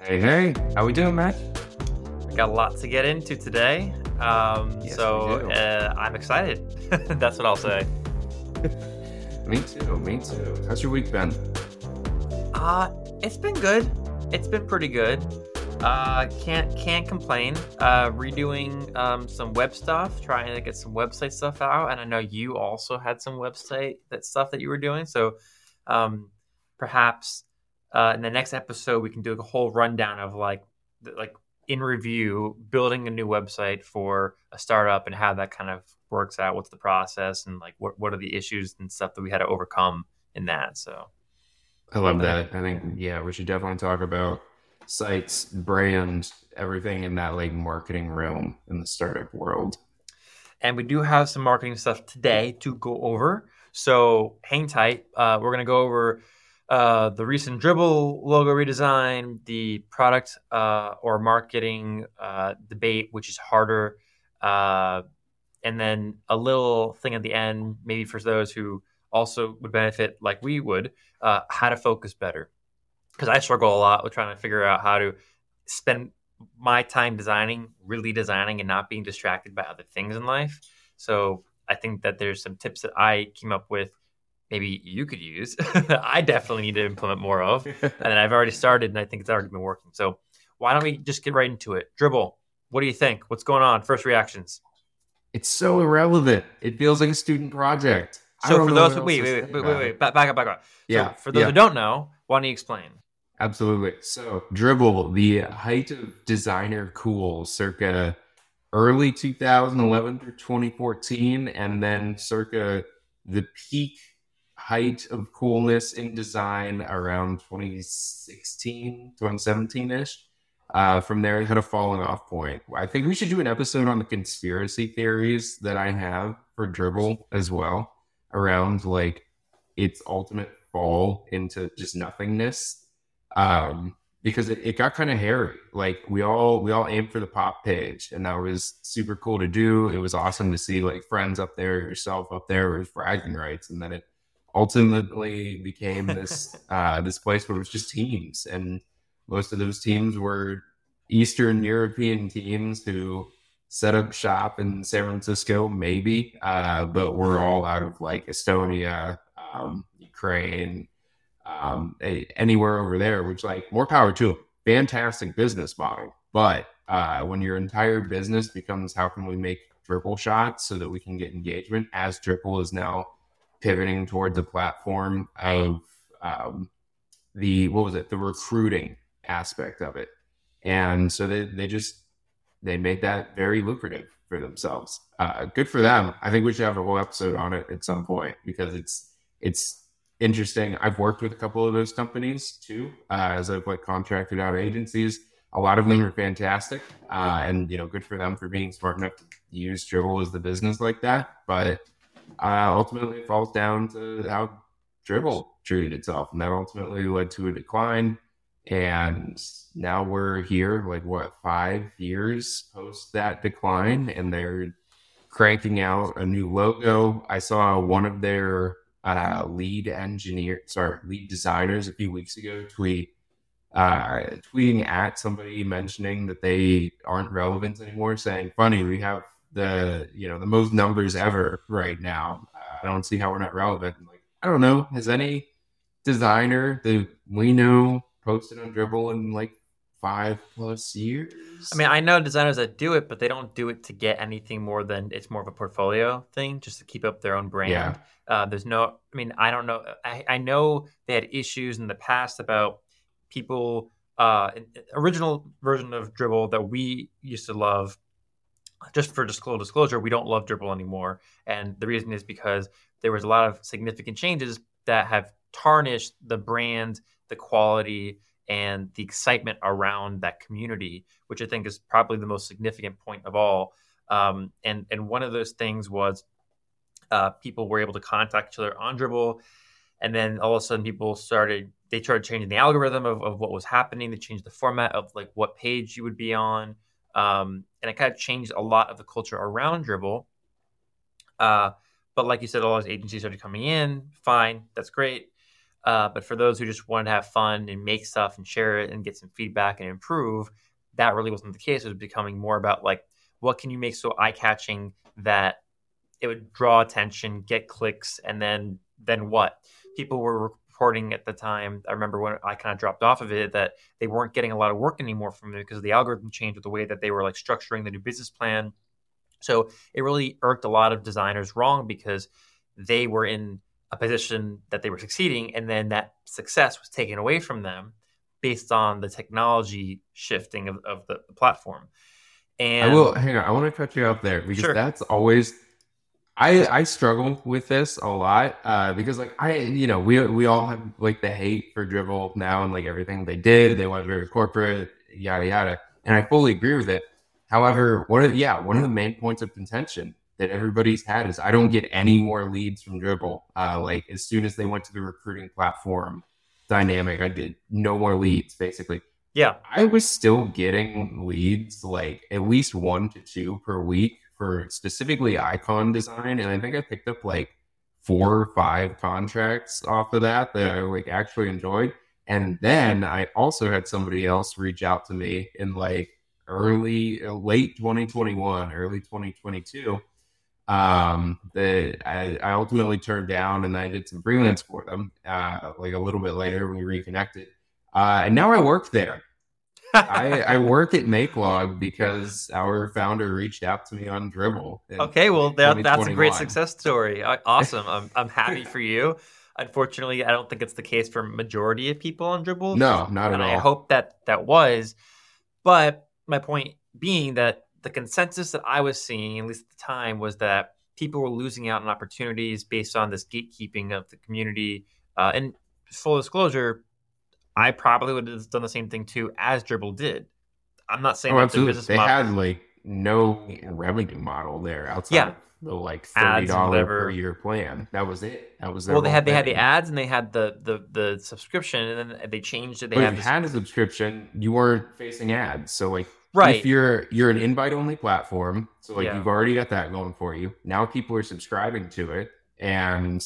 Hey, hey, how we doing, Matt? We got a lot to get into today. Um, Yes, so uh, I'm excited. That's what I'll say. Me too, me too. How's your week been? Uh, it's been good. It's been pretty good. Uh, can't can't complain. Uh, redoing um, some web stuff, trying to get some website stuff out, and I know you also had some website that stuff that you were doing. So, um, perhaps uh, in the next episode we can do a whole rundown of like like in review building a new website for a startup and how that kind of works out. What's the process and like what what are the issues and stuff that we had to overcome in that. So. I love that. I think, yeah, we should definitely talk about sites, brand, everything in that like marketing realm in the startup world. and we do have some marketing stuff today to go over. So hang tight. Uh, we're going to go over uh, the recent Dribbble logo redesign, the product uh, or marketing uh, debate, which is harder, uh, and then a little thing at the end, maybe for those who also would benefit, like we would, uh, how to focus better. Because I struggle a lot with trying to figure out how to spend my time designing, really designing, and not being distracted by other things in life. So I think that there's some tips that I came up with. Maybe you could use. I definitely need to implement more of, and I've already started, and I think it's already been working. So why don't we just get right into it? Dribbble. What do you think? What's going on? First reactions. It's so irrelevant. It feels like a student project. So for those, wait, wait, wait, wait, back, up, back up. Yeah. For those who don't know, why don't you explain? Absolutely. So, Dribbble, the height of designer cool, circa early 2011 through 2014, and then circa the peak height of coolness in design around 2016, 2017 ish. Uh, from there, it had a falling off point. I think we should do an episode on the conspiracy theories that I have for Dribbble as well, around like its ultimate fall into just nothingness um because it, it got kind of hairy like we all we all aimed for the pop page and that was super cool to do it was awesome to see like friends up there yourself up there with bragging rights and then it ultimately became this uh this place where it was just teams and most of those teams were eastern european teams who set up shop in san francisco maybe uh but we're all out of like estonia um ukraine um, anywhere over there, which like more power to them. Fantastic business model. But uh, when your entire business becomes how can we make Dribbble shots so that we can get engagement, as Dribbble is now pivoting towards the platform of um, the what was it, the recruiting aspect of it, and so they they just they made that very lucrative for themselves. Uh, good for them. I think we should have a whole episode on it at some point because it's it's interesting. I've worked with a couple of those companies too, uh, as I've like contracted out agencies. A lot of them are fantastic, uh, and you know, good for them for being smart enough to use Dribbble as the business like that. But uh, ultimately, it falls down to how Dribbble treated itself, and that ultimately led to a decline. And now we're here, like what five years post that decline, and they're cranking out a new logo. I saw one of their uh, lead engineer, sorry, lead designers a few weeks ago tweet, uh, tweeting at somebody mentioning that they aren't relevant anymore, saying, "Funny, we have the you know the most numbers ever right now. I don't see how we're not relevant." Like, I don't know. Has any designer that we know posted on Dribbble in like five plus years? I mean, I know designers that do it, but they don't do it to get anything more than it's more of a portfolio thing, just to keep up their own brand. Yeah. Uh, there's no, I mean, I don't know. I, I know they had issues in the past about people. Uh, original version of Dribbble that we used to love. Just for disclosure, disclosure, we don't love Dribbble anymore, and the reason is because there was a lot of significant changes that have tarnished the brand, the quality, and the excitement around that community, which I think is probably the most significant point of all. Um, and and one of those things was uh, people were able to contact each other on Dribbble, and then all of a sudden people started they started changing the algorithm of, of what was happening. They changed the format of like what page you would be on, um, and it kind of changed a lot of the culture around Dribbble. Uh, but like you said, all those agencies started coming in. Fine, that's great. Uh, but for those who just wanted to have fun and make stuff and share it and get some feedback and improve, that really wasn't the case. It was becoming more about like, what can you make so eye catching that it would draw attention, get clicks, and then then what? People were reporting at the time. I remember when I kind of dropped off of it that they weren't getting a lot of work anymore from it because the algorithm changed with the way that they were like structuring the new business plan. So it really irked a lot of designers wrong because they were in a position that they were succeeding, and then that success was taken away from them based on the technology shifting of, of the, the platform. And I will hang on. I want to cut you up there because Sure. that's always. I I struggle with this a lot uh, because like I you know we we all have like the hate for Dribbble now and like everything they did they went very corporate yada yada and I fully agree with it. However, one of yeah one of the main points of contention that everybody's had is I don't get any more leads from Dribbble. Uh, like as soon as they went to the recruiting platform dynamic, I did no more leads basically. yeah, I was still getting leads like at least one to two per week for specifically icon design. And I think I picked up like four or five contracts off of that that I like actually enjoyed. And then I also had somebody else reach out to me in like early, late 2021, early 2022. Um, that I, I ultimately turned down and I did some freelance for them. Uh, like a little bit later, when we reconnected. Uh, and now I work there. I, I work at MakeLog because our founder reached out to me on Dribbble. Okay, well, that, that's a great success story. Awesome. I'm, I'm happy for you. Unfortunately, I don't think it's the case for majority of people on Dribbble. No, not at all. I hope that that was. But my point being that the consensus that I was seeing, at least at the time, was that people were losing out on opportunities based on this gatekeeping of the community. Uh, and full disclosure, I probably would have done the same thing too as Dribbble did. I'm not saying Oh, that absolutely. business They model. had like no revenue model there outside Yeah. of the like thirty dollar per year plan. That was it. That was their well, they had they had the ads and they had the the the subscription, and then they changed it. They But had if you had a subscription, you weren't facing ads. So like right. if you're you're an invite only platform, so like Yeah. you've already got that going for you. Now people are subscribing to it, and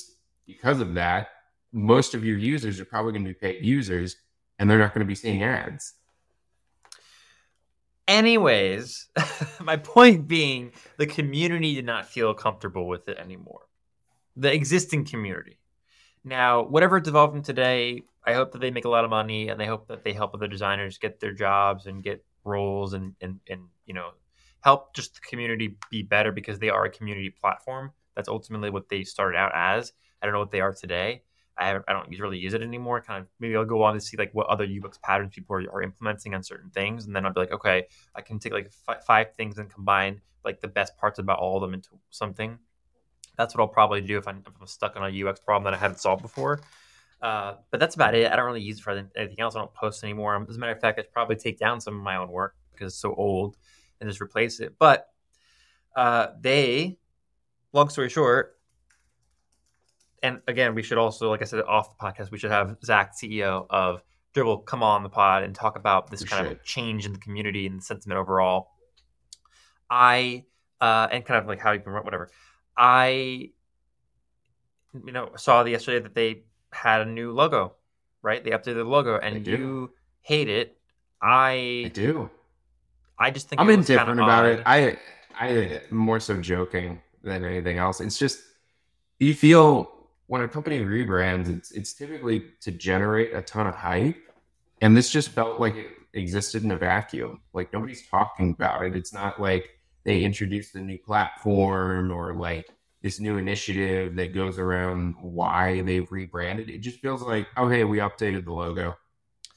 because of that, most of your users are probably going to be paid users, and they're not going to be seeing ads. Anyways, my point being, the community did not feel comfortable with it anymore. The existing community. Now, whatever it's developing today, I hope that they make a lot of money and I hope that they help other designers get their jobs and get roles and, and, and you know, help just the community be better because they are a community platform. That's ultimately what they started out as. I don't know what they are today. I, I don't really use it anymore. Kind of maybe I'll go on to see like what other UX patterns people are, are implementing on certain things, and then I'll be like, okay, I can take like fi- five things and combine like the best parts about all of them into something. That's what I'll probably do if I'm, if I'm stuck on a UX problem that I haven't solved before. Uh, but that's about it. I don't really use it for anything else. I don't post anymore. As a matter of fact, I probably take down some of my own work because it's so old and just replace it. But uh, they, long story short, and again, we should also, like I said, off the podcast, we should have Zach, CEO of Dribbble, come on the pod and talk about this We kind should. of change in the community and the sentiment overall. I uh, and kind of like how you can whatever. I you know saw yesterday that they had a new logo, right? They updated the logo, and you hate it. I I do. I just think I'm it was kinda indifferent about it. I I am more so joking than anything else. It's just you feel when a company rebrands, it's it's typically to generate a ton of hype, and this just felt like it existed in a vacuum. Like nobody's talking about it. It's not like they introduced a new platform or like this new initiative that goes around why they've rebranded. It just feels like, oh hey, we updated the logo.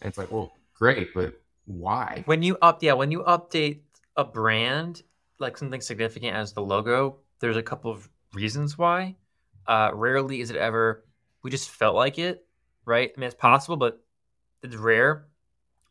And it's like, well, great, but why? when you up yeah when you update a brand like something significant as the logo there's a couple of reasons why uh rarely is it ever we just felt like it right i mean it's possible but it's rare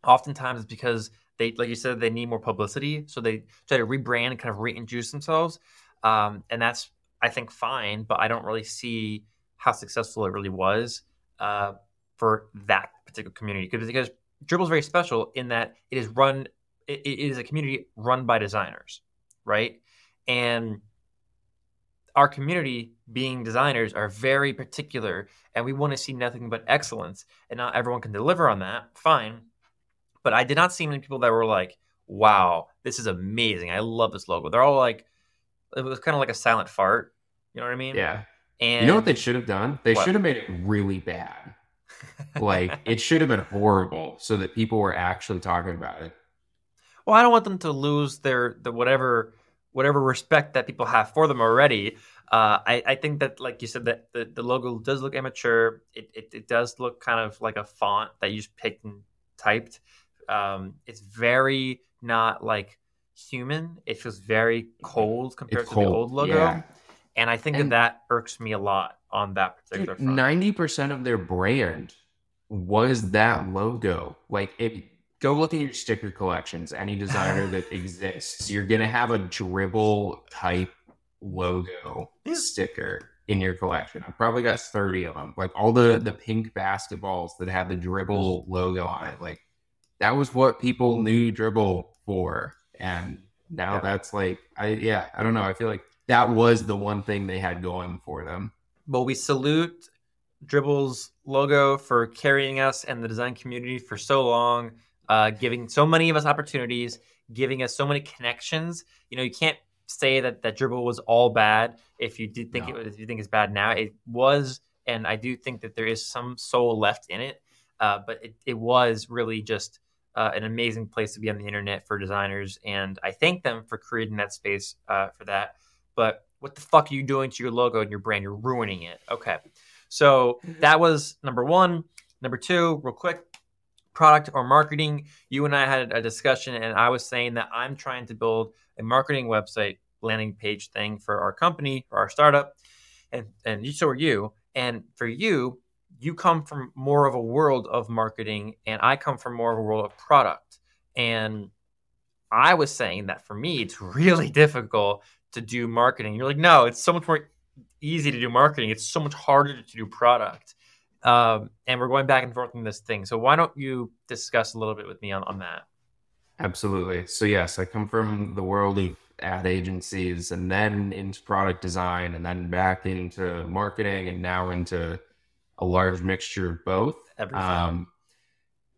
oftentimes it's because they like you said they need more publicity so they try to rebrand and kind of reintroduce themselves um and that's i think fine but i don't really see how successful it really was uh for that particular community because because Dribbble is very special in that it is run. It, it is a community run by designers, right? And our community, being designers, are very particular, and we want to see nothing but excellence. And not everyone can deliver on that. Fine, but I did not see many people that were like, "Wow, this is amazing! I love this logo." They're all like, it was kind of like a silent fart. You know what I mean? Yeah. And You know what they should have done? They What? should have made it really bad. Like it should have been horrible so that people were actually talking about it. Well, I don't want them to lose their the whatever whatever respect that people have for them already. Uh, I, I think that, like you said, that the, the logo does look immature. It, it it does look kind of like a font that you just picked and typed. Um, it's very not like human. It feels very cold compared It's to the old logo, yeah. and I think And- that that irks me a lot on that particular front. Ninety percent of their brand was that logo. Like if go look at your sticker collections, any designer that exists, you're gonna have a Dribbble type logo sticker in your collection. I've probably got 30 of them. Like all the the pink basketballs that have the Dribbble logo on it. Like that was what people knew Dribbble for. And now Yeah. that's like I yeah, I don't know. I feel like that was the one thing they had going for them. But we salute Dribbble's logo for carrying us and the design community for so long, uh, giving so many of us opportunities, giving us so many connections. You know, you can't say that that Dribbble was all bad if you did think No. it was, if you think it's bad now. It was, and I do think that there is some soul left in it. Uh, but it, it was really just uh, an amazing place to be on the internet for designers, and I thank them for creating that space uh, for that. But what the fuck are you doing to your logo and your brand? You're ruining it. Okay. So that was number one. Number two, real quick, product or marketing. You and I had a discussion, and I was saying that I'm trying to build a marketing website landing page thing for our company, for our startup, and and you, so are you. And for you, you come from more of a world of marketing, and I come from more of a world of product. And I was saying that for me, it's really difficult to do marketing. You're like, no, it's so much more easy to do marketing. It's so much harder to do product. Um, and we're going back and forth on this thing. So why don't you discuss a little bit with me on, on that? Absolutely. So yes, I come from the world of ad agencies and then into product design and then back into marketing and now into a large mixture of both. Um,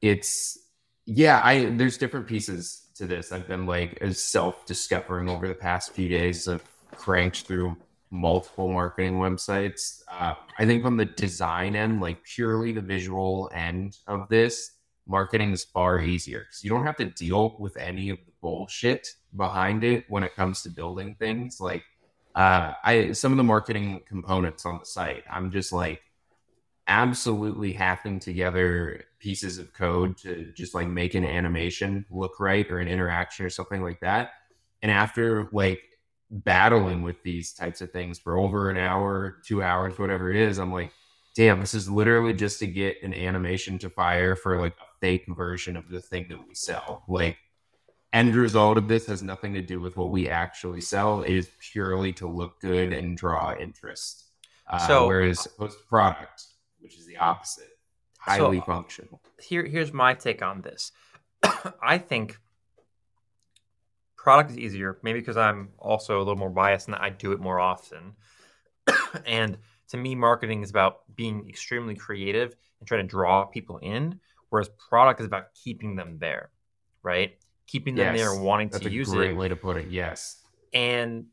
it's yeah, I there's different pieces to this. I've been like self discovering over the past few days. I've cranked through multiple marketing websites. Uh, I think from the design end, like purely the visual end of this, marketing is far easier because you don't have to deal with any of the bullshit behind it when it comes to building things. Like uh, I some of the marketing components on the site, I'm just like absolutely hacking together pieces of code to just like make an animation look right or an interaction or something like that. And after like battling with these types of things for over an hour, two hours, whatever it is, I'm like, damn, this is literally just to get an animation to fire for like a fake version of the thing that we sell. Like, end result of this has nothing to do with what we actually sell. It is purely to look good and draw interest. Uh, So- whereas post product, which is the opposite, highly functional. Here, here's my take on this. I think product is easier, maybe because I'm also a little more biased and I do it more often. and to me, marketing is about being extremely creative and trying to draw people in, whereas product is about keeping them there, right? Keeping them Yes, there and wanting to use it. That's a great way to put it. Yes. And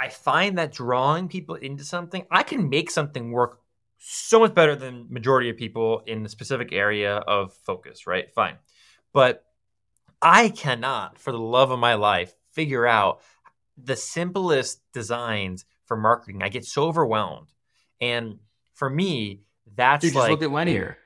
I find that drawing people into something, I can make something work so much better than majority of people in the specific area of focus, right? Fine. But I cannot, for the love of my life, figure out the simplest designs for marketing. I get so overwhelmed. And for me, that's Dude, just like look at linear.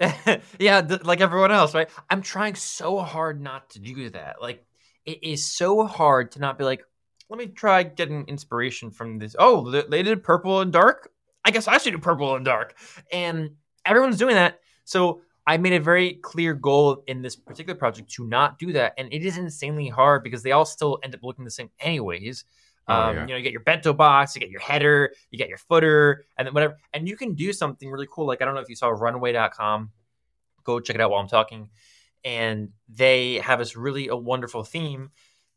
yeah, th- like everyone else, right? I'm trying so hard not to do that. Like, it is so hard to not be like, let me try getting inspiration from this. Oh, they did purple and dark. I guess I should do purple and dark. And everyone's doing that. So I made a very clear goal in this particular project to not do that. And it is insanely hard because they all still end up looking the same, anyways. Oh, um, yeah. You know, you get your bento box, you get your header, you get your footer, and then whatever. And you can do something really cool. Like, I don't know if you saw runway.com. Go check it out while I'm talking. And they have this really a wonderful theme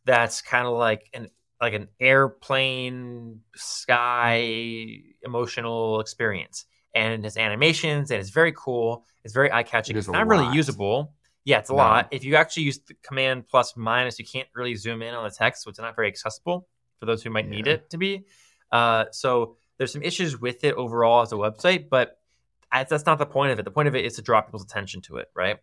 that's kind of like an like an airplane sky emotional experience and his animations and it's very cool it's very eye-catching It it's not really usable yeah it's a No. lot if you actually use the command plus minus you can't really zoom in on the text so it's not very accessible for those who might need it to be uh, so there's some issues with it overall as a website but that's not the point of it the point of it is to draw people's attention to it right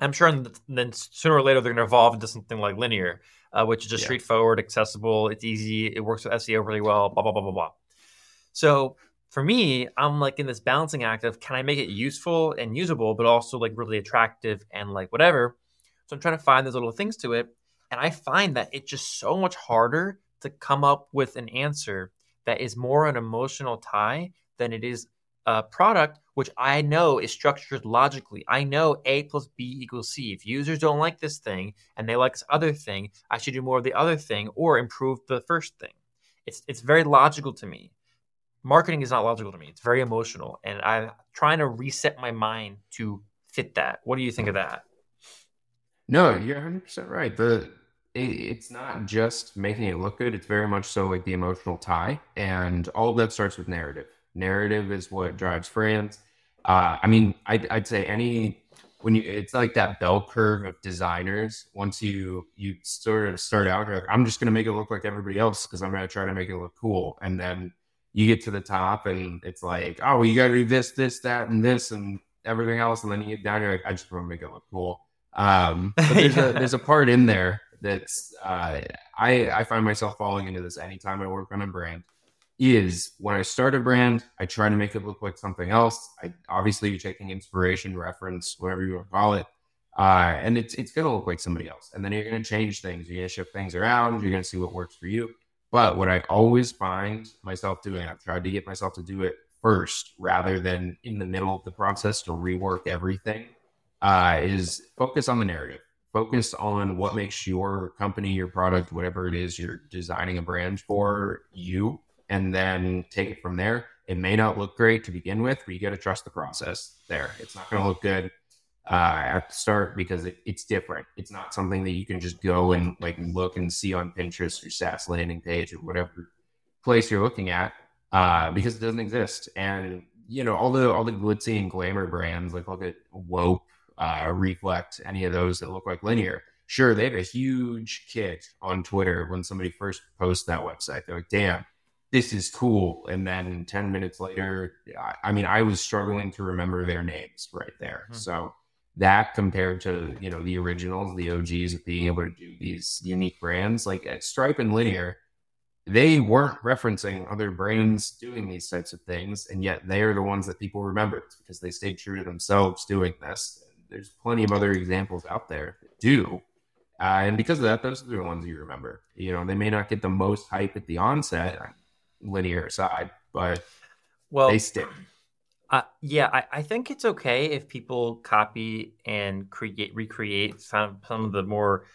i'm sure in the- then sooner or later they're going to evolve into something like linear uh, which is just Yeah. straightforward, accessible. It's easy. It works with SEO really well. Blah blah blah blah blah. So for me, I'm like in this balancing act of can I make it useful and usable, but also like really attractive and like whatever. So I'm trying to find those little things to it, and I find that it's just so much harder to come up with an answer that is more an emotional tie than it is a product which I know is structured logically. I know A plus B equals C. If users don't like this thing and they like this other thing, I should do more of the other thing or improve the first thing. It's it's very logical to me. Marketing is not logical to me. It's very emotional, and I'm trying to reset my mind to fit that. What do you think of that? No, you're 100% right. The it, it's not just making it look good, it's very much so like the emotional tie. And all of that starts with narrative. Narrative is what drives brands. Uh, I mean, I'd, I'd say any when you it's like that bell curve of designers. Once you you sort of start out, like, I'm just gonna make it look like everybody else because I'm gonna try to make it look cool. And then you get to the top and it's like, oh, you gotta do this, this, that, and this, and everything else. And then you get down, you're like, I just want to make it look cool. Um, but there's Yeah. a there's a part in there that's uh, I I find myself falling into this anytime I work on a brand. Is when I start a brand, I try to make it look like something else. I obviously you're taking inspiration, reference, whatever you want to call it, uh, and it's it's gonna look like somebody else. And then you're gonna change things. You're gonna shift things around. You're gonna see what works for you. But what I always find myself doing, I've tried to get myself to do it first rather than in the middle of the process to rework everything uh, is focus on the narrative. Focus on what makes your company, your product, whatever it is you're designing a brand for you, and then take it from there. It may not look great to begin with, but you got to trust the process there. It's not going to look good uh, at the start because it, it's different. It's not something that you can just go and like look and see on Pinterest or SaaS landing page or whatever place you're looking at uh, because it doesn't exist. And you know all the all the glitzy and glamour brands like look at Wope, uh, Reflect, any of those that look like linear. Sure, they have a huge kick on Twitter when somebody first posts that website. They're like, "Damn, this is cool," and then ten minutes later, I, I mean, I was struggling to remember their names right there. Mhm. So that compared to you know the originals, the OGs of being able to do these unique brands like at Stripe and Linear, they weren't referencing other brands doing these types of things, and yet they are the ones that people remember It's because they stayed true to themselves doing this. There's plenty of other examples out there that do, uh, and because of that, those are the ones you remember. You know, they may not get the most hype at the onset, linear aside, but Well, they stick. Uh, yeah, I, I think it's okay if people copy and create, recreate some, some of the more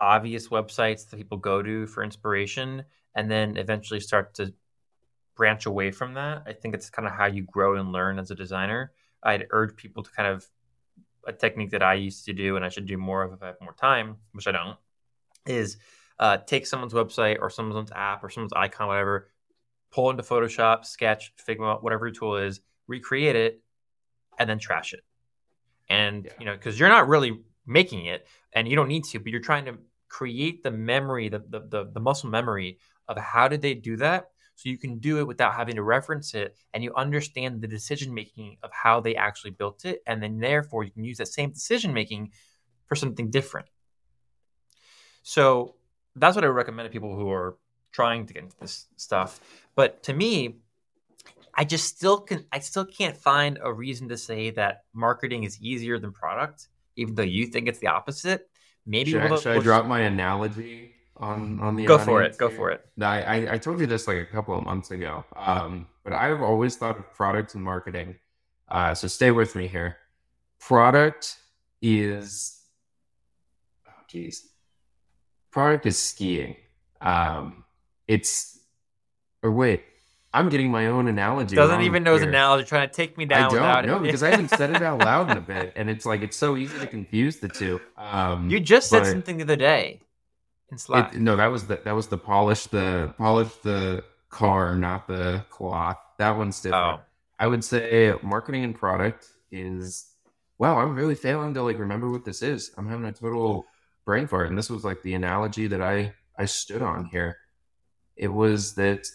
obvious websites that people go to for inspiration and then eventually start to branch away from that. I think it's kind of how you grow and learn as a designer. I'd urge people to kind of a technique that I used to do and I should do more of if I have more time, which I don't, is uh, take someone's website or someone's app or someone's icon, whatever, pull into Photoshop, Sketch, Figma, whatever your tool is, recreate it, and then trash it. And Yeah. you know, because you're not really making it, and you don't need to, but you're trying to create the memory, the the the, the muscle memory of how did they do that, so you can do it without having to reference it, and you understand the decision making of how they actually built it, and then therefore you can use that same decision making for something different. So that's what I recommend to people who are trying to get into this stuff. But to me, I just still can I still can't find a reason to say that marketing is easier than product, even though you think it's the opposite. Maybe Should, I, we'll, should we'll- drop my analogy on on the Go for it. Go here? for it. I, I I told you this like a couple of months ago. Um, but I've always thought of product and marketing. Uh, so stay with me here. Product is, oh geez, product is skiing. Um, it's, or wait, I'm getting my own analogy. Doesn't even know his analogy, trying to take me down. I don't without know because I haven't said it out loud in a bit, and it's like it's so easy to confuse the two. Um, You just said something the other day. in Slack. It, no, that was the that was the polish the polish the car, not the cloth. That one's different. Oh. I would say marketing and product is wow, I'm really failing to like remember what this is. I'm having a total brain fart. And this was like the analogy that I I stood on here. It was that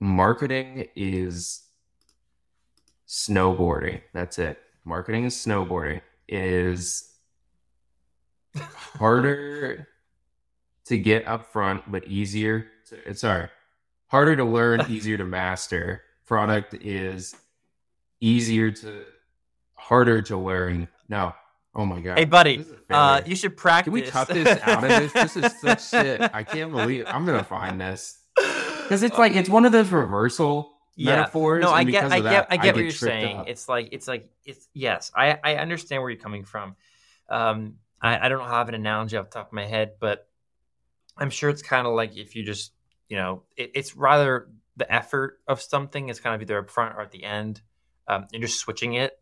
marketing is snowboarding. That's it. Marketing is snowboarding. It is harder to get up front, but easier to, sorry, harder to learn, easier to master. Product is easier to harder to learn. No. Oh my god. Hey, buddy, This is a uh, you should practice. Can we cut this out of this? This is such shit. I can't believe I'm gonna find this because it's like it's one of those reversal Yeah. metaphors. No, I get, I get, that, I get what you're saying. up. It's like, it's like, it's yes, I, I understand where you're coming from. Um, I, I don't have an analogy off the top of my head, but I'm sure it's kind of like if you just, you know, it, it's rather the effort of something is kind of either up front or at the end. Um, you're just switching it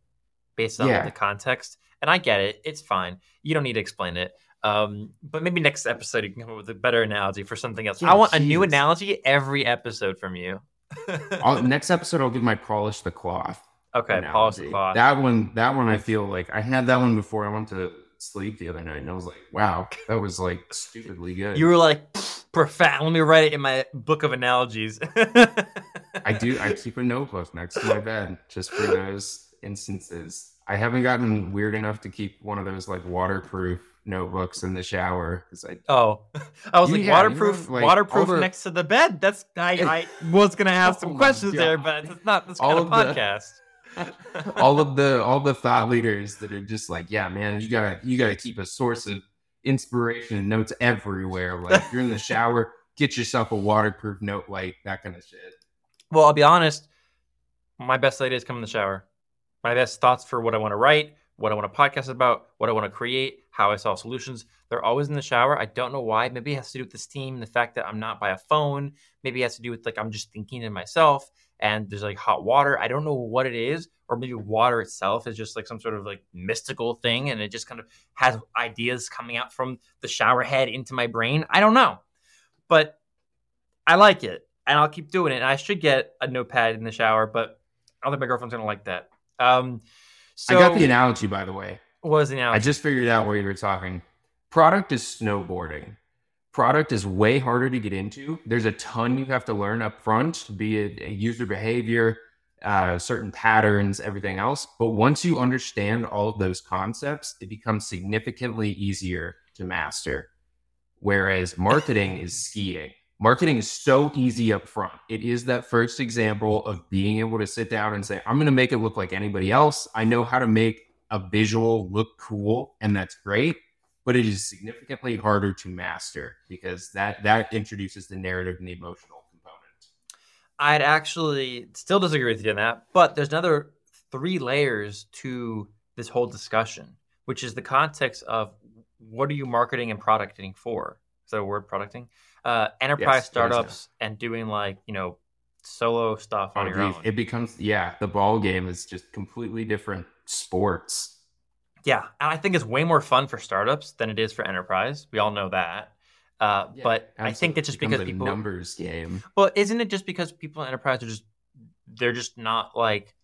based on Yeah. the context, and I get it. It's fine. You don't need to explain it. Um, but maybe next episode you can come up with a better analogy for something else. Yeah, I want a new analogy every episode from you. Next episode I'll give my polish the cloth. Okay, polish the cloth. That one, that one, I feel like I had that one before I went to sleep the other night, and I was like, wow, that was like stupidly good. You were like "Pfft, profound. Let me write it in my book of analogies. I do. I keep a notebook next to my bed just for those instances. I haven't gotten weird enough to keep one of those like waterproof notebooks in the shower because I Oh, I was You- like yeah, you waterproof, know, like, waterproof the- next to the bed. That's I, I was gonna have oh some Oh my questions there, but it's not this All kind of of the- podcast. all of the all the thought leaders that are just like, yeah, man, you gotta you gotta keep a source of inspiration and notes everywhere. Like you're in the shower, get yourself a waterproof note light, that kind of shit. Well, I'll be honest. My best ideas come in the shower. My best thoughts for what I want to write, what I want to podcast about, what I want to create, how I solve solutions. They're always in the shower. I don't know why. Maybe it has to do with the steam, the fact that I'm not by a phone. Maybe it has to do with like I'm just thinking to myself and there's like hot water. I don't know what it is. Or maybe water itself is just like some sort of like mystical thing and it just kind of has ideas coming out from the shower head into my brain. I don't know. But I like it and I'll keep doing it. And I should get a notepad in the shower, but I don't think my girlfriend's gonna like that. Um, so I got the analogy by the way. what was the analogy? I just figured out while you were talking. Product is snowboarding. Product is way harder to get into. There's a ton you have to learn up front, be it a user behavior, uh, certain patterns, everything else. But once you understand all of those concepts, it becomes significantly easier to master. Whereas marketing is skiing. Marketing is so easy up front. It is that first example of being able to sit down and say, I'm going to make it look like anybody else. I know how to make a visual look cool, and that's great. But it is significantly harder to master because that that introduces the narrative and the emotional component. I'd actually still disagree with you on that, but there's another three layers to this whole discussion, which is the context of what are you marketing and producting for? Is that a word, producting? Uh, enterprise Yes, startups and doing like, you know, solo stuff on Oh, your geez. own. It becomes yeah, the ball game is just completely different sports. Yeah, and I think it's way more fun for startups than it is for enterprise. We all know that. Uh, Yeah, but I think it's just Becomes because a people. numbers game. Well, isn't it just because people in enterprise are just they're just not like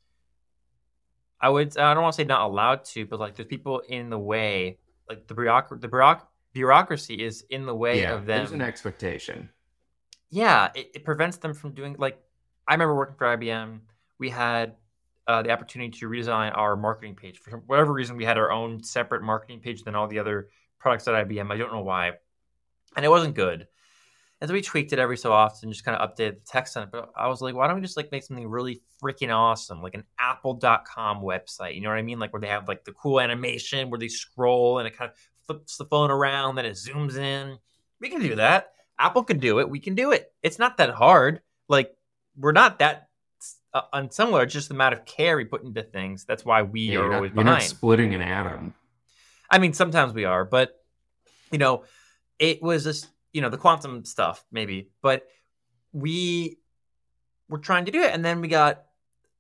I would I don't want to say not allowed to, but like there's people in the way, like the bureaucracy the bureauc- bureaucracy is in the way yeah, of them. there's an expectation. yeah, it, it prevents them from doing like I remember working for IBM. We had uh, the opportunity to redesign our marketing page for whatever reason. We had our own separate marketing page than all the other products at IBM. I don't know why, and it wasn't good. And so we tweaked it every so often, just kind of updated the text on it. But I was like, why don't we just like make something really freaking awesome, like an Apple.com website? You know what I mean? Like where they have like the cool animation where they scroll and it kind of flips the phone around, then it zooms in. We can do that. Apple can do it. We can do it. It's not that hard. Like we're not that uh, unsimilar. It's just the amount of care we put into things. That's why we Yeah, are always not, you're not splitting an atom. I mean, sometimes we are, but you know, it was just you know the quantum stuff maybe, but we were trying to do it, and then we got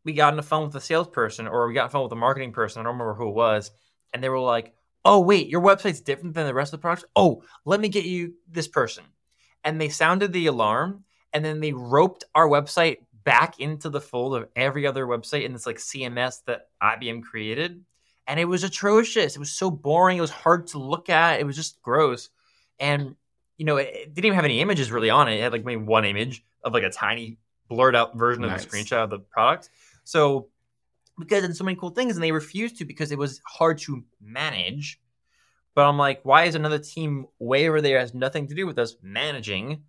we got on the phone with a salesperson or we got on the phone with a marketing person. I don't remember who it was, and they were like, oh wait, your website's different than the rest of the products. Oh, let me get you this person, and they sounded the alarm, and then they roped our website back into the fold of every other website in this like CMS that IBM created. And it was atrocious. It was so boring. It was hard to look at. It was just gross. And, you know, it, it didn't even have any images really on it. It had like maybe one image of like a tiny blurred out version Nice. of the screenshot of the product. So because did so many cool things and they refused to because it was hard to manage. But I'm like, why is another team way over there has nothing to do with us managing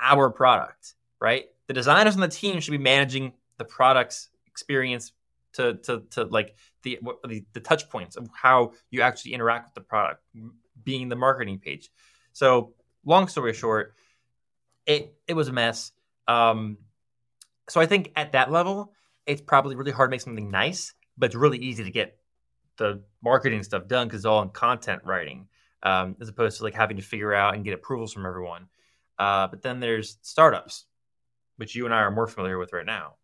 our product, right? The designers on the team should be managing the product's experience to to, to like the, the the touch points of how you actually interact with the product, being the marketing page. So, long story short, it it was a mess. Um, so I think at that level, it's probably really hard to make something nice, but it's really easy to get the marketing stuff done because it's all in content writing, um, as opposed to like having to figure out and get approvals from everyone. Uh, but then there's startups, which you and I are more familiar with right now.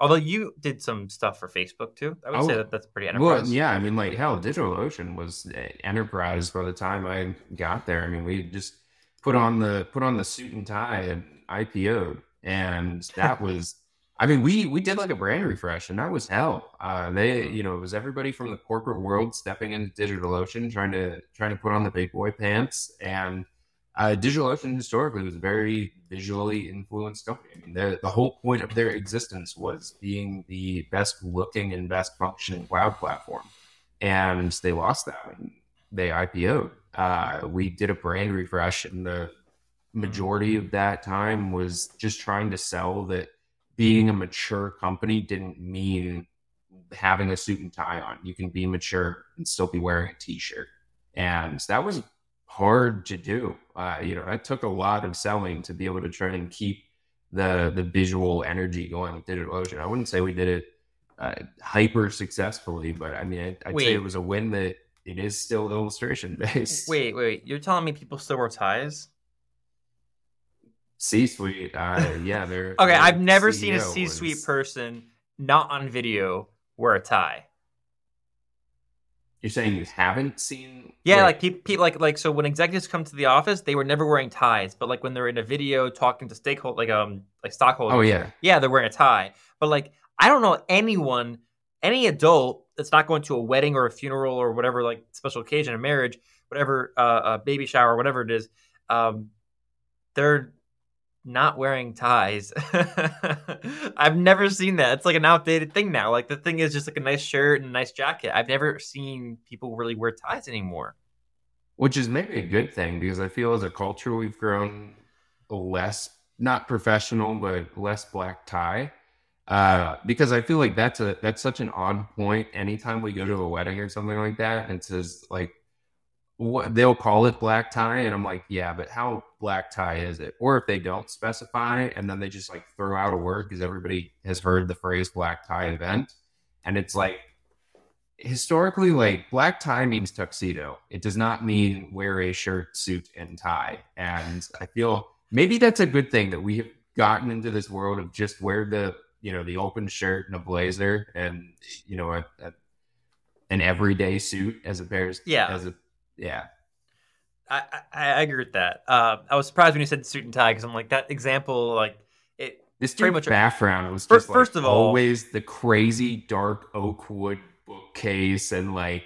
Although you did some stuff for Facebook too, I would say Oh, that that's pretty enterprise. Well, yeah, I mean, like hell, DigitalOcean was uh, enterprise by the time I got there. I mean, we just put on the put on the suit and tie and IPO'd, and that was. I mean, we we did like a brand refresh, and that was hell. Uh, they, you know, it was everybody from the corporate world stepping into DigitalOcean, trying to trying to put on the big boy pants, and uh, DigitalOcean historically was a very visually influenced company. I mean, the, the whole point of their existence was being the best looking and best functioning cloud platform. And they lost that when they IPO'd. Uh, we did a brand refresh, and the majority of that time was just trying to sell that being a mature company didn't mean having a suit and tie on. You can be mature and still be wearing a t shirt. And that was hard to do. Uh, you know, it took a lot of selling to be able to try and keep the the visual energy going with DigitalOcean. I wouldn't say we did it uh, hyper successfully, but I mean, I'd, I'd say it was a win that it is still illustration based. Wait, wait, you're telling me people still wear ties? C suite, uh, yeah, they're Okay, their I've never seen a CEO C-suite person not on video wear a tie. You're saying you haven't seen? Yeah, like people, like like so when executives come to the office, they were never wearing ties, but like when they're in a video talking to stakeholders, like um like stockholders, Oh yeah, yeah, they're wearing a tie. But like I don't know anyone, any adult that's not going to a wedding or a funeral or whatever like special occasion, a marriage, whatever, uh, a baby shower, whatever it is, um, they're not wearing ties. I've never seen that. It's like an outdated thing now. Like the thing is just like a nice shirt and a nice jacket. I've never seen people really wear ties anymore. which is maybe a good thing because I feel as a culture we've grown less, not professional, but less black tie. Uh, because I feel like that's a that's such an odd point. Anytime we go to a wedding or something like that, it says like what they'll call it black tie, and I'm like, yeah, but how black tie is it? Or if they don't specify, and then they just like throw out a word because everybody has heard the phrase black tie event, and it's like historically like black tie means tuxedo it does not mean wear a shirt suit and tie and i feel maybe that's a good thing that we have gotten into this world of just wear the you know the open shirt and a blazer and you know a, a, an everyday suit as opposed Yeah. as a yeah I, I, I agree with that. Uh, I was surprised when you said suit and tie because I'm like that example. Like it, this Pretty much- background It was Fir- just like first of all- always the crazy dark oak wood bookcase and like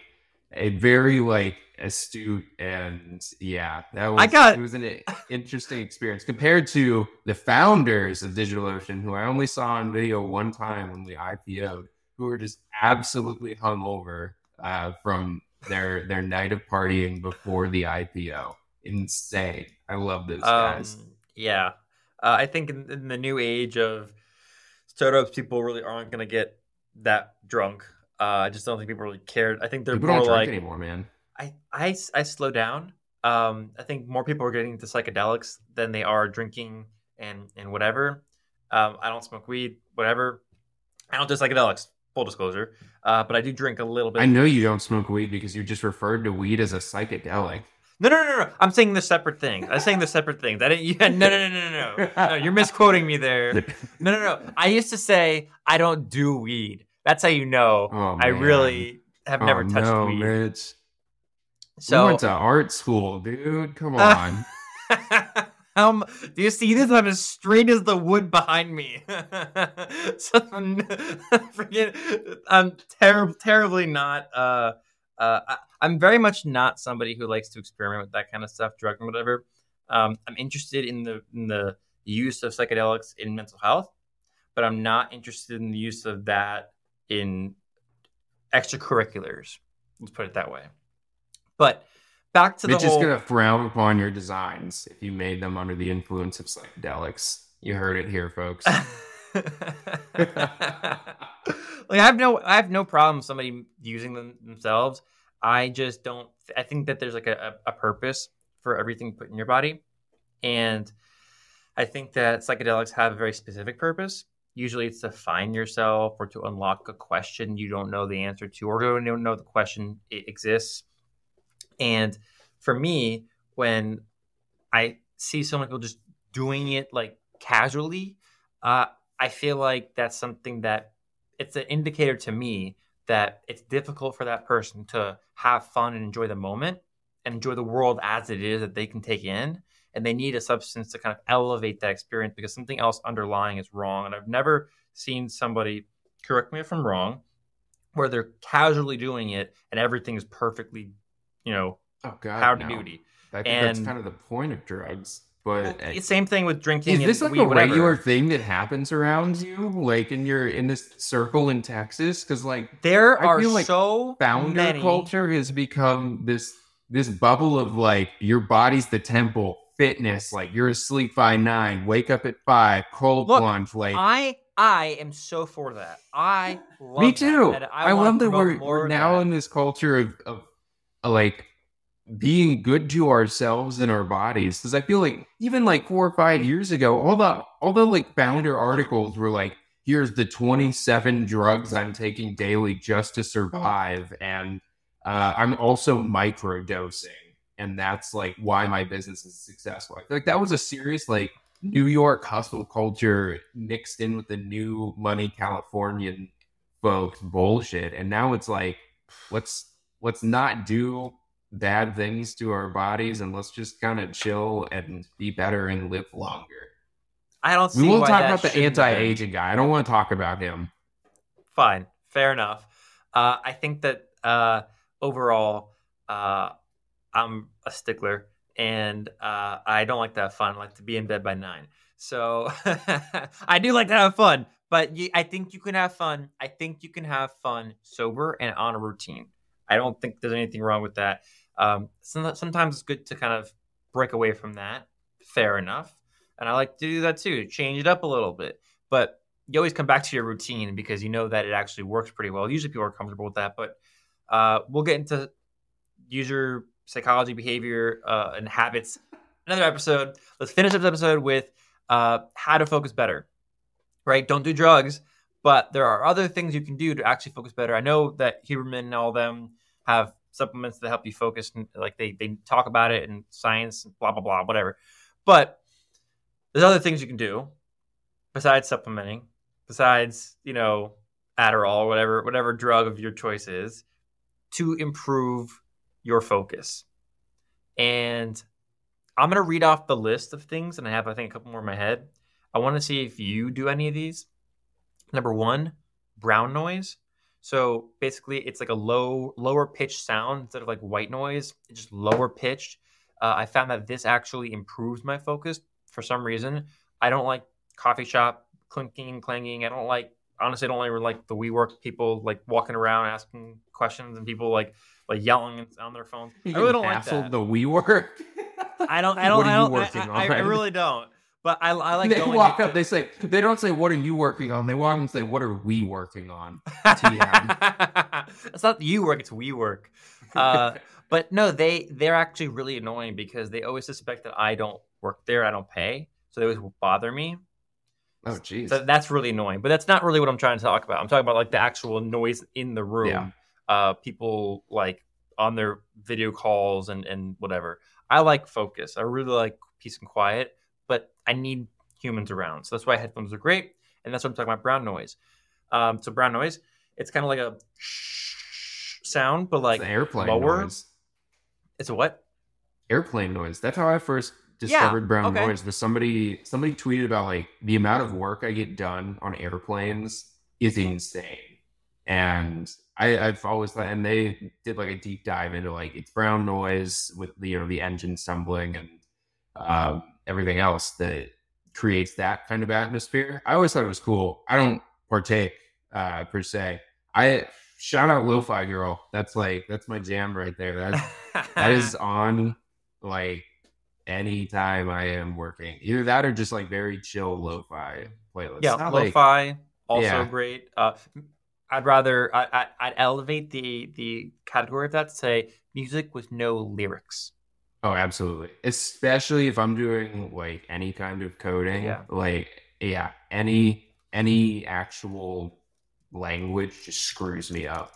a very like astute and yeah that was I got- it was an interesting experience compared to the founders of DigitalOcean who I only saw on video one time when we IPO'd who were just absolutely hungover uh, from their their night of partying before the IPO insane I love those guys um, yeah. Uh, I think in, in the new age of startups, people really aren't going to get that drunk. Uh, I just don't think people really cared. I think they're people more don't drink like anymore man I, I, I slow down. Um, I think more people are getting into psychedelics than they are drinking and, and whatever. Um, I don't smoke weed, whatever. I don't do psychedelics, full disclosure. Uh, but I do drink a little bit. I know you don't smoke weed because you just referred to weed as a psychedelic. No, no, no, no. I'm saying the separate things. I'm saying the separate things. I didn't. Yeah, no, no, no, no, no, no. No, you're misquoting me there. No, no, no. I used to say I don't do weed. That's how you know Oh, I really have never Oh, touched no, weed. Mitch. So we went to art school, dude. Come on. Um, do you see this? I'm as straight as the wood behind me. so, I'm freaking, I'm ter- terribly not. Uh, uh, I, I'm very much not somebody who likes to experiment with that kind of stuff, drug and whatever. Um, I'm interested in the in the use of psychedelics in mental health, but I'm not interested in the use of that in extracurriculars. Let's put it that way. But back to Mitch the is gonna frown upon your designs if you made them under the influence of psychedelics. You heard it here, folks. like I have no I have no problem somebody using them themselves. I just don't I think that there's like a, a purpose for everything put in your body. And I think that psychedelics have a very specific purpose. Usually it's to find yourself or to unlock a question you don't know the answer to or don't know the question it exists. And for me, when I see so many people just doing it like casually, uh, I feel like that's something that it's an indicator to me that it's difficult for that person to have fun and enjoy the moment and enjoy the world as it is that they can take in. And they need a substance to kind of elevate that experience because something else underlying is wrong. And I've never seen somebody, correct me if I'm wrong, where they're casually doing it and everything is perfectly, you know, oh God, no. beauty. I think that's kind of the point of drugs. But Well, eh, same thing with drinking. is this and like weed, a whatever. regular thing that happens around you, like in your in this circle in Texas? Because like There I are feel like so founder many. culture has become this this bubble of like your body's the temple, fitness. Like you're asleep by nine, wake up at five, cold Look, plunge. Like I I am so for that. I love me too. and I, wanna love that we're, we're now that. in this culture of, of like being good to ourselves and our bodies. Because I feel like even like four or five years ago, all the all the like founder articles were like, "Here's the 27 drugs I'm taking daily just to survive," and uh, I'm also microdosing, and that's like why my business is successful. Like that was a serious like New York hustle culture mixed in with the new money Californian folks bullshit, and now it's like let's let's not do bad things to our bodies and let's just kind of chill and be better and live longer. I don't see We will why talk about the been. anti-aging guy. I don't want to talk about him. Fine, fair enough. Uh, I think that uh, overall, uh, I'm a stickler, and uh, I don't like to have fun. I like to be in bed by nine. So I do like to have fun, but I think you can have fun. I think you can have fun sober and on a routine. I don't think there's anything wrong with that. Um, some, sometimes it's good to kind of break away from that. Fair enough. And I like to do that too, change it up a little bit. But you always come back to your routine because you know that it actually works pretty well. Usually people are comfortable with that, but uh, we'll get into user psychology, behavior, uh, and habits. Another episode. Let's finish this episode with uh, how to focus better. Right? Don't do drugs, but there are other things you can do to actually focus better. I know that Huberman and all them have supplements that help you focus, and like they they talk about it in science, and blah blah blah, whatever. But there's other things you can do besides supplementing, besides you know Adderall, whatever whatever drug of your choice is, to improve your focus. And I'm gonna read off the list of things, and I have I think a couple more in my head. I want to see if you do any of these. Number one, brown noise. So basically, it's like a low, lower pitched sound instead of like white noise. It's just lower pitched. Uh, I found that this actually improves my focus for some reason. I don't like coffee shop clinking and clanging. I don't like honestly. I don't really like the WeWork people like walking around asking questions and people like like yelling on their phones. I really don't like that. The WeWork. I don't. I don't. I don't. I, I, I really don't. But I, I like they going. walk up. They say they don't say what are you working on. They walk up and say what are we working on. TM. it's not you work; it's we work. Uh, but no, they they're actually really annoying because they always suspect that I don't work there. I don't pay, so they always bother me. Oh jeez. So that's really annoying. But that's not really what I'm trying to talk about. I'm talking about like the actual noise in the room. Yeah. Uh, people like on their video calls and and whatever. I like focus. I really like peace and quiet, but I need humans around. So that's why headphones are great. And that's what I'm talking about. Brown noise. Um, so brown noise, it's kind of like a sound, but like It's the airplane lower. noise. It's a what? Airplane noise. That's how I first discovered brown okay. noise. There's somebody somebody tweeted about like the amount of work I get done on airplanes is insane. And I, I've always thought, and they did like a deep dive into like it's brown noise with the you know the engine stumbling and um, everything else that creates that kind of atmosphere. I always thought it was cool. I don't partake uh, per se. I shout out Lo-Fi Girl. That's like that's my jam right there. That that is on like anytime I am working. Either that or just like very chill lo-fi playlists. yeah, Not lo-fi also Yeah. great. Uh, I'd rather I, I I'd elevate the the category of that to say music with no lyrics. Oh, absolutely. Especially if I'm doing like any kind of coding. Yeah. Like yeah, any any actual language just screws me up.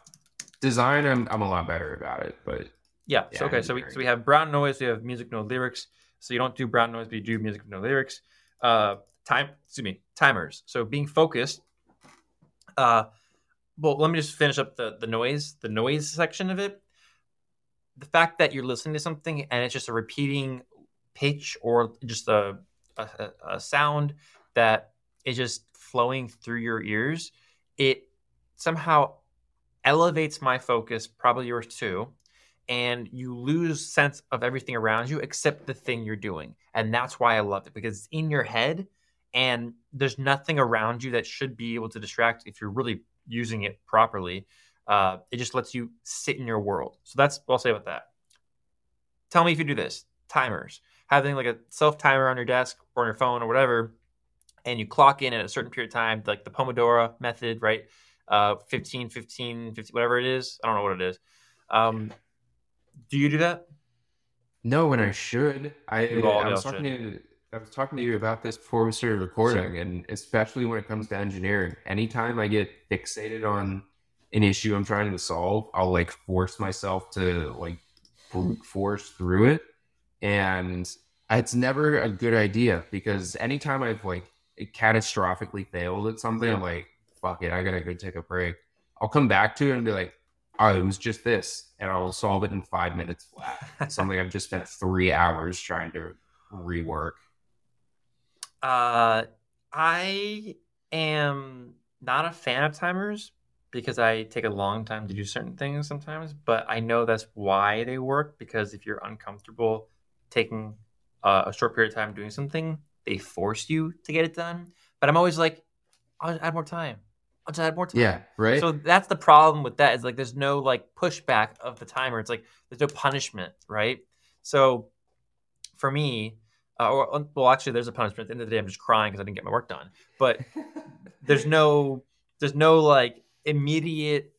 Design, I'm I'm a lot better about it, but Yeah. So okay. So we so we have brown noise. We have music no lyrics. So you don't do brown noise, but you do music no lyrics. Uh, time. Excuse me. Timers. So being focused. Uh, well, let me just finish up the the noise, the noise section of it. The fact that you're listening to something and it's just a repeating pitch or just a a, a- sound that is just flowing through your ears, it somehow elevates my focus, probably yours too and you lose sense of everything around you except the thing you're doing. And that's why I love it because it's in your head and there's nothing around you that should be able to distract if you're really using it properly. Uh, it just lets you sit in your world. So that's what I'll say about that. Tell me if you do this. Timers. Having like a self timer on your desk or on your phone or whatever, and you clock in at a certain period of time, like the Pomodoro method, right? Uh, 15, 15, 15, whatever it is. I don't know what it is. Um, do you do that? no, when I should. I, I was talking to I was talking to you about this before we started recording, and especially when it comes to engineering. Anytime I get fixated on an issue I'm trying to solve, I'll like force myself to like brute force through it. And it's never a good idea because anytime I've like catastrophically failed at something, I'm like, fuck it, I gotta go take a break. I'll come back to it and be like, oh, it was just this. And I'll solve it in five minutes flat. Something I've just spent three hours trying to rework. Uh, I am not a fan of timers because I take a long time to do certain things sometimes, but I know that's why they work because if you're uncomfortable taking uh, a short period of time doing something, they force you to get it done. But I'm always like, I'll just add more time. I'll just add more time. Yeah, right? So that's the problem with that is like there's no like pushback of the timer. It's like there's no punishment, right? So for me, uh, or well, actually, there's a punishment. At the end of the day, I'm just crying because I didn't get my work done. But there's no there's no like immediate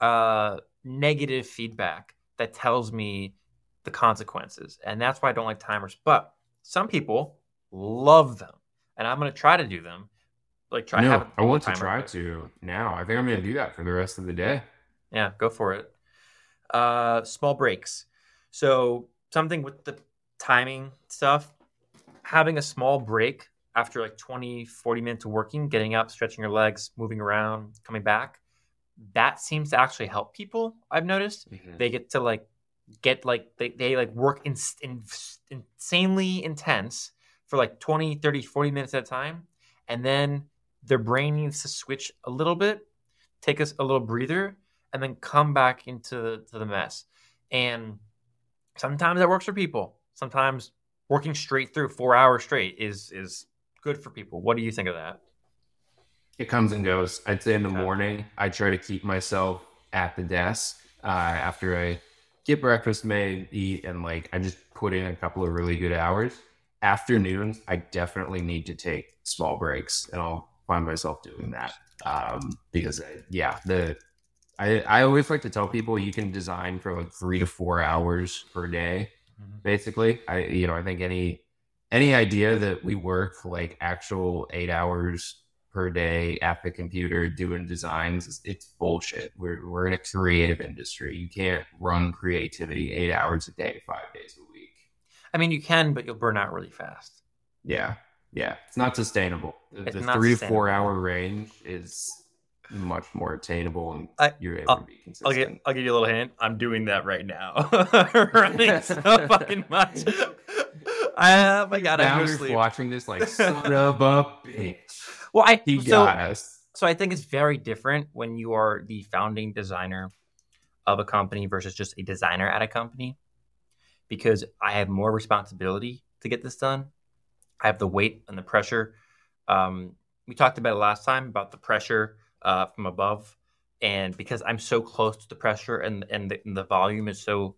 uh negative feedback that tells me the consequences. And that's why i don't like timers. But some people love them. And i'm going to try to do them. Like try to no, I want to try but- to now. I think I'm going to do that for the rest of the day. yeah go for it. Uh small breaks. So something with the timing stuff having a small break after like 20 40 minutes of working getting up stretching your legs moving around coming back that seems to actually help people i've noticed. Mm-hmm. They get to like get like they, they like work in, in, insanely intense for like 20 30 40 minutes at a time and then their brain needs to switch a little bit take us a little breather and then come back into the, to the mess. And sometimes that works for people. Sometimes working straight through four hours straight is is good for people what do you think of that It comes and goes. I'd say in the Okay. morning, I try to keep myself at the desk uh, after I get breakfast made, eat, and like I just put in a couple of really good hours. Afternoons, I definitely need to take small breaks, and I'll find myself doing that um, because, I, yeah, the I I always like to tell people you can design for like three to four hours per day basically i you know i think any any idea that we work like actual eight hours per day at the computer doing designs? It's bullshit. We're, we're in a creative industry. You can't run creativity eight hours a day five days a week. I mean you can but you'll burn out really fast. Yeah. Yeah. It's not sustainable. The, It's the not three to four hour range is much more attainable and I- you're able I'll- to be I'll consistent. get I'll give you a little hint. I'm doing that right now. Running so fucking much. I, oh my god, I no watching this like son of a bitch. Well, I He so got us. so I think it's very different when you are the founding designer of a company versus just a designer at a company because I have more responsibility to get this done. I have the weight and the pressure. Um, we talked about it last time about the pressure uh, from above, and because I'm so close to the pressure and and the, and the volume is so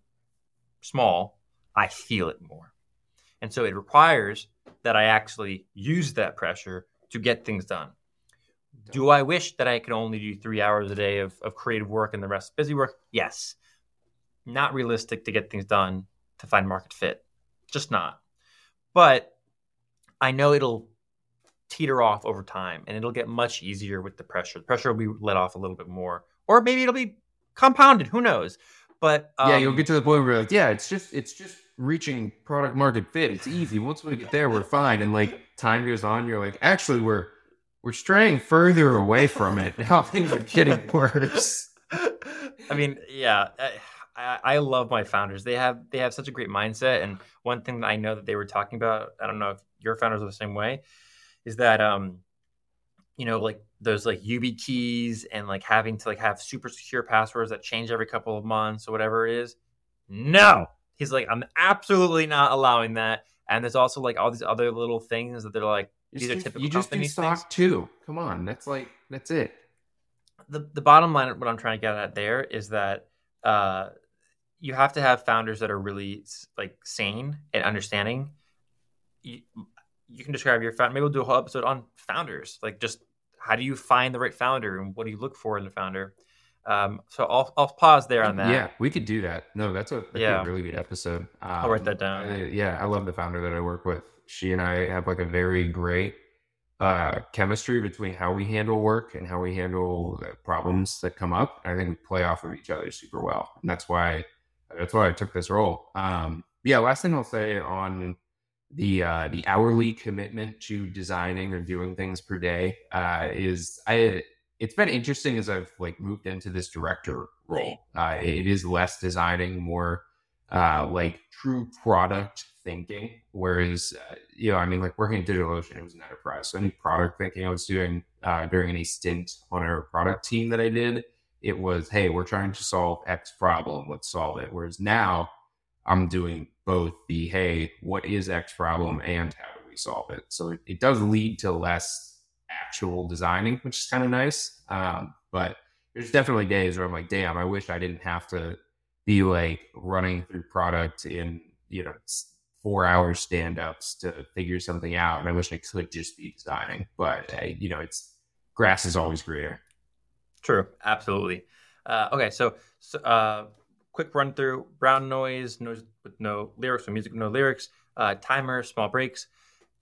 small, I feel it more, and so it requires that I actually use that pressure to get things done. Do I wish that I could only do three hours a day of, of creative work and the rest busy work? Yes. Not realistic to get things done to find market fit. Just not. But I know it'll teeter off over time and it'll get much easier with the pressure. The pressure will be let off a little bit more. Or maybe it'll be compounded. Who knows? But um, yeah, you'll get to the point where you're like, yeah, it's just it's just reaching product market fit. It's easy. Once we get there, we're fine. And like time goes on, you're like, actually, we're we're straying further away from it. Now things are getting worse. I mean, yeah, I, I I love my founders. They have they have such a great mindset, and one thing that I know that they were talking about, I don't know if your founders are the same way, is that um, you know, like those like YubiKeys and like having to like have super secure passwords that change every couple of months or whatever it is. No, he's like, I'm absolutely not allowing that. And there's also like all these other little things that they're like, You These are just, do- typical you just do stock too. Come on, that's like that's it. the the bottom line what I'm trying to get at there is that uh, you have to have founders that are really like sane and understanding. You, you can describe your founder. Maybe we'll do a whole episode on founders, like just how do you find the right founder and what do you look for in a founder. Um, so I'll I'll pause there on that. Yeah, we could do that. No, that's a, that's Yeah. a really good episode. Um, I'll write that down. I- yeah, I love the founder that I work with. She and I have like a very great uh, chemistry between how we handle work and how we handle the problems that come up. I think we play off of each other super well, and that's why that's why I took this role. Um, yeah, last thing I'll say on the uh, the hourly commitment to designing or doing things per day uh, is I. It's been interesting as I've like moved into this director role. Uh, it is less designing, more uh, like true product thinking. Whereas, uh, you know, I mean, like working at DigitalOcean, it was an enterprise. So any product thinking I was doing uh, during any stint on our product team that I did, it was, hey, we're trying to solve X problem. Let's solve it. Whereas now I'm doing both the, hey, what is X problem and how do we solve it? So it, it does lead to less actual designing, which is kind of nice. Um, but there's definitely days where I'm like, damn, I wish I didn't have to be like running through product in, you know, four hour stand ups to figure something out. And I wish I could just be designing, but uh, you know, it's grass is always greener. True, absolutely. Uh, okay, so, so uh, quick run through: brown noise, noise with no lyrics, or music with no lyrics, uh, timer, small breaks.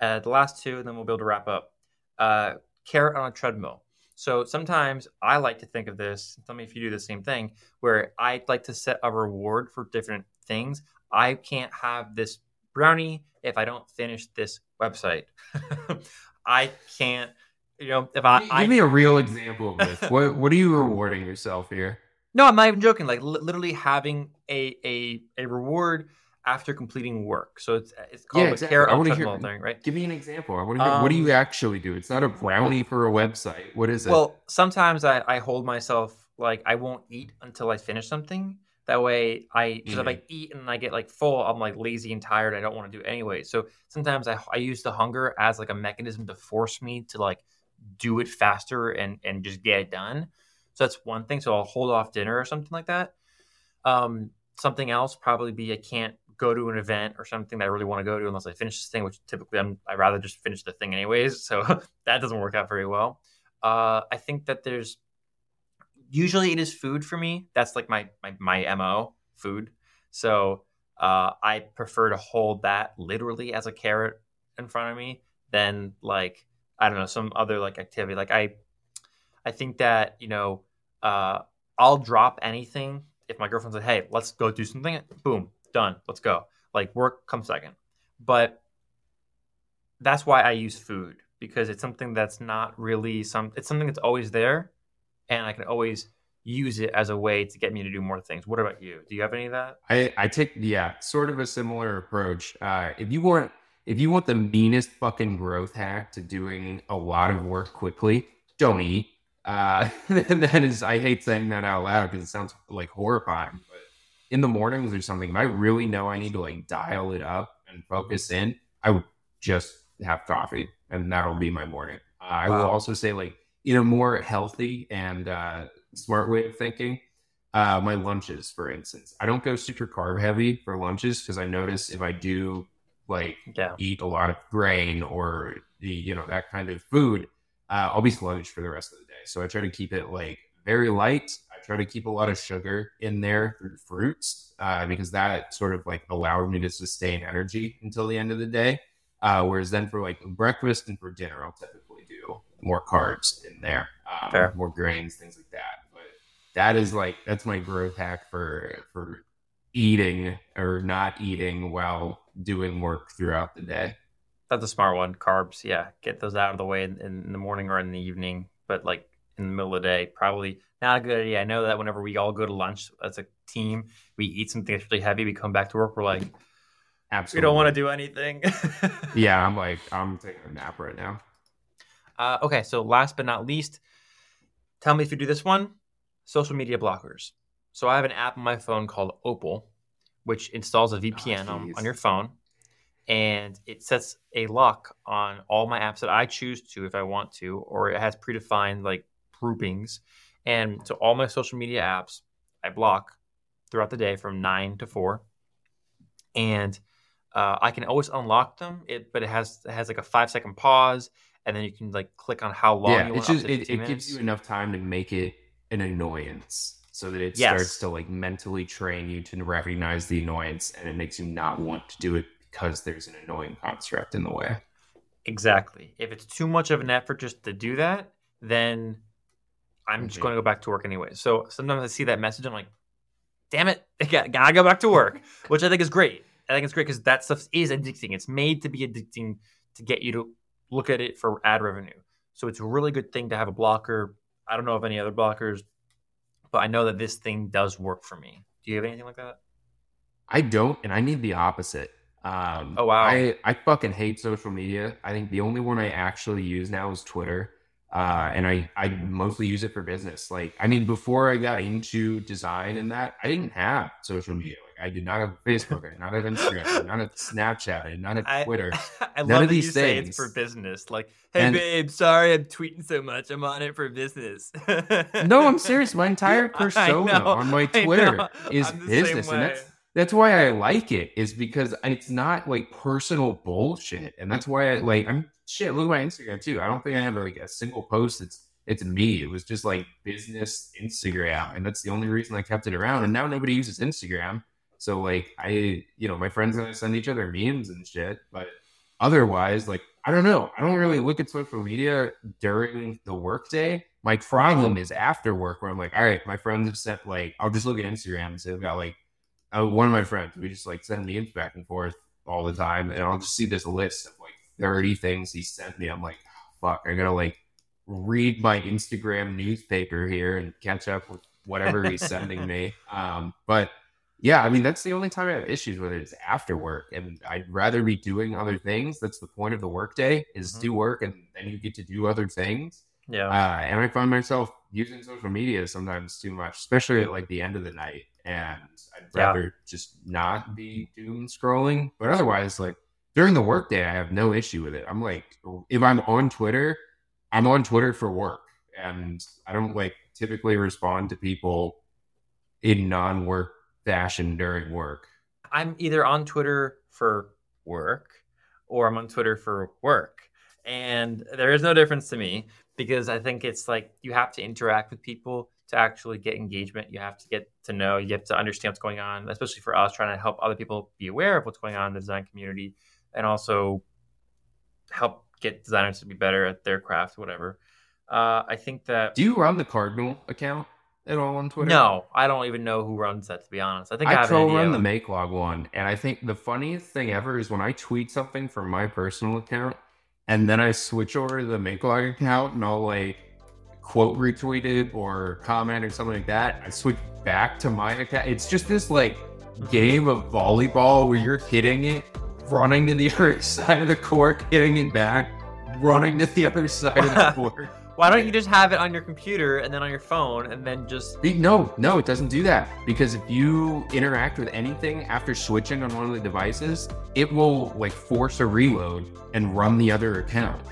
Uh, the last two, and then we'll be able to wrap up. Uh, carrot on a treadmill. So sometimes I like to think of this. Tell me if you do the same thing. Where I like to set a reward for different things. I can't have this brownie if I don't finish this website. I can't. You know, if I, Give I me a real example of this. what What are you rewarding yourself here? No, I'm not even joking. Like li- literally having a a a reward after completing work. So it's it's called Yeah, a exactly. carrot I treadmill hear- thing, right? Give me an example. I want to hear, what do Um, you actually do? It's not a brownie for a website. What is it? Well, sometimes I, I hold myself like I won't eat until I finish something. That way, I because if I eat and I get like full, I'm like lazy and tired. I don't want to do it anyway. So sometimes I I use the hunger as like a mechanism to force me to like do it faster and and just get it done. So that's one thing. So I'll hold off dinner or something like that. Um, something else probably be I can't go to an event or something that I really want to go to unless I finish this thing, which typically I'm I rather just finish the thing anyways. So that doesn't work out very well. Uh, I think that there's usually it is food for me. That's like my my my mo food. So uh, I prefer to hold that literally as a carrot in front of me than like I don't know some other like activity. Like I I think that you know uh, I'll drop anything if my girlfriend's like, hey, let's go do something. Boom, done. Let's go. Like work comes second, but that's why I use food because it's something that's not really some. It's something that's always there, and I can always use it as a way to get me to do more things. What about you? Do you have any of that? I, I take yeah, sort of a similar approach. Uh, if you want if you want the meanest fucking growth hack to doing a lot of work quickly, don't eat. Uh, that is, I hate saying that out loud because it sounds like horrifying. But in the mornings or something, if I really know I need to like dial it up and focus in, I would just have coffee, and that'll be my morning. Uh, I will also say like in a more healthy and uh, smart way of thinking. Uh, my lunches, for instance, I don't go super carb heavy for lunches because I notice if I do like Yeah. eat a lot of grain or the you know that kind of food, uh, I'll be sluggish for the rest of the day. So I try to keep it like very light. I try to keep a lot of sugar in there through fruits uh, because that sort of like allows me to sustain energy until the end of the day. Uh, whereas then for like breakfast and for dinner, I'll typically do more carbs in there, um, more grains, things like that. But that is like that's my growth hack for for eating or not eating while doing work throughout the day. That's a smart one. Carbs, yeah, get those out of the way in, in the morning or in the evening. But like in the middle of the day, probably not a good idea. I know that whenever we all go to lunch as a team, we eat something that's really heavy. We come back to work, we're like, absolutely, we don't want to do anything. Yeah, I'm like I'm taking a nap right now. Uh, okay, so last but not least, tell me if you do this one social media blockers. So I have an app on my phone called Opal, which installs a VPN on, on your phone and it sets a lock on all my apps that I choose to if I want to, or it has predefined like groupings. And so all my social media apps I block throughout the day from nine to four. And uh, I can always unlock them, it, but it has it has like a five second pause, and then you can like click on how long yeah, you it's just it, it gives you enough time to make it an annoyance so that it Yes. starts to like mentally train you to recognize the annoyance and it makes you not want to do it because there's an annoying construct in the way. Exactly. If it's too much of an effort just to do that, then I'm just going to go back to work anyway. So sometimes I see that message, I'm like, damn it, I got- gotta go back to work, which I think is great. I think it's great because that stuff is addicting. It's made to be addicting to get you to look at it for ad revenue. So it's a really good thing to have a blocker. I don't know of any other blockers, but I know that this thing does work for me. Do you have anything like that? I don't, and I need the opposite. Um, Oh, wow. I I fucking hate social media. I think the only one I actually use now is Twitter, uh, and I I mostly use it for business. Like I mean, before I got into design and that, I didn't have social media. Like I did not have Facebook, I did not have Instagram, I did not have Snapchat, I did not have Twitter. I None love of that these you say it's for business. Like, hey And- babe, sorry I'm tweeting so much. I'm on it for business. No, I'm serious. My entire persona know, on my Twitter is I'm the same business, and that's that's why I like it. Is because it's not like personal bullshit, and that's why I like. I'm shit. Look at my Instagram too. I don't think I have like a single post. It's it's me. It was just like business Instagram, and that's the only reason I kept it around. And now nobody uses Instagram, so like I, you know, my friends and I send each other memes and shit, but otherwise, like I don't know. I don't really look at social media during the workday. My problem is after work, where I'm like, all right, my friends have sent like, I'll just look at Instagram and say they've got like, uh, one of my friends, we just like send memes back and forth all the time, and I'll just see this list of like 30 things he sent me. I'm like, fuck, I gotta like read my Instagram newspaper here and catch up with whatever he's sending me. Um, but yeah, I mean that's the only time I have issues with it is after work, and I'd rather be doing other things. That's the point of the workday is Mhm. do work, and then you get to do other things. Yeah. Uh, and I find myself using social media sometimes too much, especially at like the end of the night. And I'd Yeah. rather just not be doom scrolling. But otherwise, like during the workday, I have no issue with it. I'm like, if I'm on Twitter, I'm on Twitter for work, and I don't like typically respond to people in non-work fashion during work. I'm either on Twitter for work or I'm on Twitter for work. And there is no difference to me because I think it's like you have to interact with people to actually get engagement. You have to get to know, you have to understand what's going on, especially for us trying to help other people be aware of what's going on in the design community and also help get designers to be better at their craft, whatever. Uh, I think that. Do you run the Cardinal account at all on Twitter? No, I don't even know who runs that, to be honest. I think I, I co-run the Makelog one, and I think the funniest thing ever is when I tweet something from my personal account, and then I switch over to the Makelog account, and I'll like quote retweeted or comment or something like that, I switch back to my account. It's just this like game of volleyball where you're hitting it, running to the other side of the court, hitting it back, running to the other side of the court. Why don't you just have it on your computer and then on your phone and then just No, no, it doesn't do that. Because if you interact with anything after switching on one of the devices, it will like force a reload and run the other account.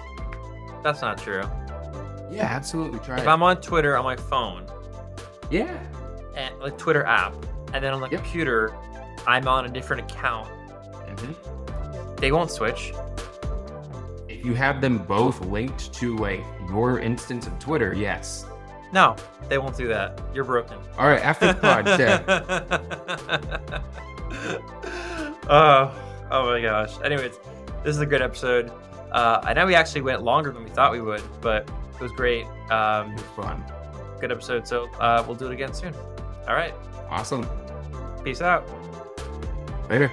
That's not true. Yeah, absolutely. Try If it. I'm on Twitter on my phone, yeah. and like Twitter app, and then on the Yep. computer, I'm on a different account. Mhm. They won't switch. If you have them both linked to like your instance of Twitter, yes. No, they won't do that. You're broken. All right, after the pod, oh, oh my gosh. Anyways, this is a good episode. Uh, I know we actually went longer than we thought we would, but it was great. Um, It was fun. good episode. So uh, we'll do it again soon. All right. Awesome. Peace out. Later.